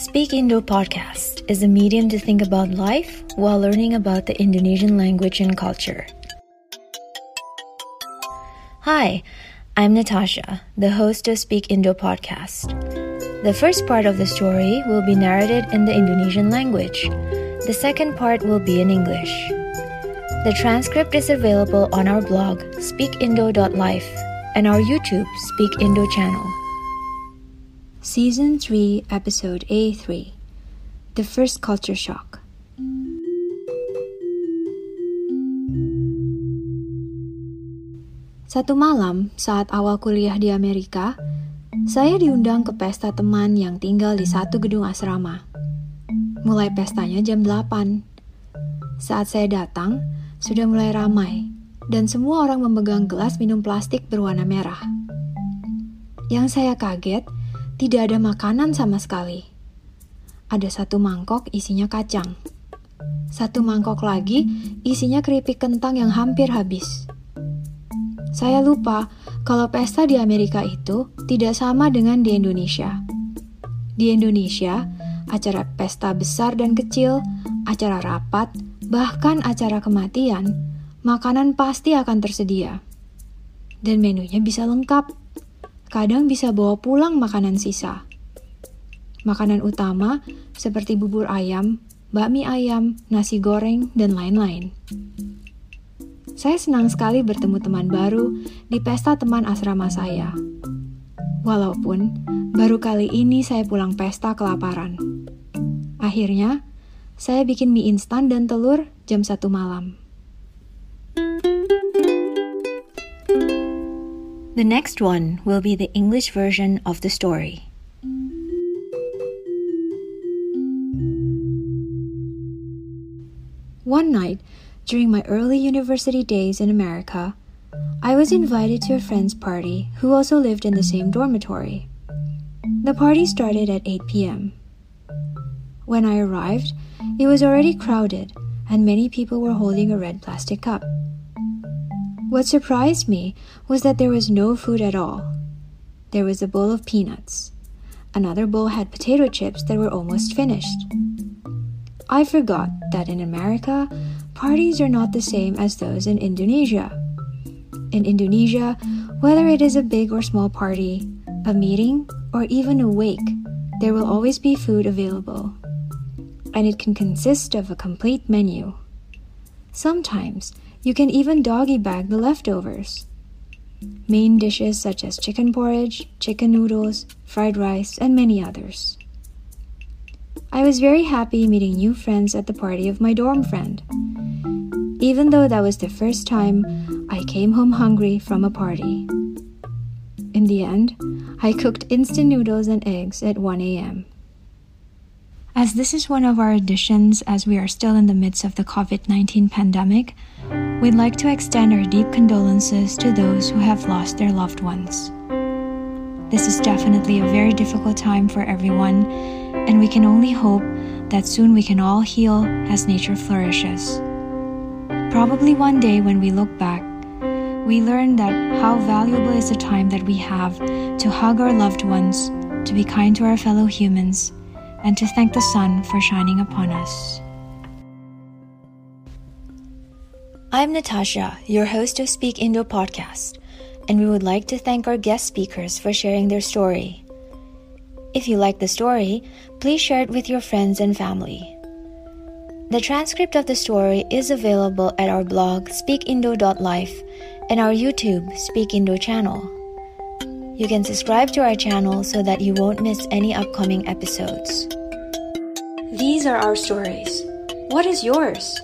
Speak Indo podcast is a medium to think about life while learning about the Indonesian language and culture. Hi, I'm Natasha, the host of Speak Indo podcast. The first part of the story will be narrated in the Indonesian language. The second part will be in English. The transcript is available on our blog, speakindo.life, and our YouTube, Speak Indo channel. Season 3, Episode A3 The First Culture Shock. Satu malam, saat awal kuliah di Amerika, saya diundang ke pesta teman yang tinggal di satu gedung asrama. Mulai pestanya jam 8. Saat saya datang, sudah mulai ramai, dan semua orang memegang gelas minum plastik berwarna merah. Yang saya kaget, tidak ada makanan sama sekali. Ada satu mangkok isinya kacang. Satu mangkok lagi isinya keripik kentang yang hampir habis. Saya lupa kalau pesta di Amerika itu tidak sama dengan di Indonesia. Di Indonesia, acara pesta besar dan kecil, acara rapat, bahkan acara kematian, makanan pasti akan tersedia. Dan menunya bisa lengkap. Kadang bisa bawa pulang makanan sisa. Makanan utama seperti bubur ayam, bakmi ayam, nasi goreng, dan lain-lain. Saya senang sekali bertemu teman baru di pesta teman asrama saya. Walaupun baru kali ini saya pulang pesta kelaparan. Akhirnya, saya bikin mie instan dan telur jam satu malam. The next one will be the English version of the story. One night, During my early university days in America, I was invited to a friend's party who also lived in the same dormitory. The party started at 8 p.m. When I arrived, it was already crowded and many people were holding a red plastic cup. What surprised me was that there was no food at all. There was a bowl of peanuts. Another bowl had potato chips that were almost finished. I forgot that in America, parties are not the same as those in Indonesia. In Indonesia, whether it is a big or small party, a meeting, or even a wake, there will always be food available. And it can consist of a complete menu. Sometimes, you can even doggy bag the leftovers. Main dishes such as chicken porridge, chicken noodles, fried rice, and many others. I was very happy meeting new friends at the party of my dorm friend even though that was the first time I came home hungry from a party. In the end, I cooked instant noodles and eggs at 1 a.m. As this is one of our editions as we are still in the midst of the COVID 19 pandemic, we'd like to extend our deep condolences to those who have lost their loved ones. This is definitely a very difficult time for everyone, and we can only hope that soon we can all heal as nature flourishes. Probably one day when we look back, we learn that how valuable is the time that we have to hug our loved ones, to be kind to our fellow humans, and to thank the sun for shining upon us. I'm Natasha, your host of Speak Indo podcast, and we would like to thank our guest speakers for sharing their story. If you like the story, please share it with your friends and family. The transcript of the story is available at our blog speakindo.life and our YouTube Speak Indo channel. You can subscribe to our channel so that you won't miss any upcoming episodes. These are our stories. What is yours?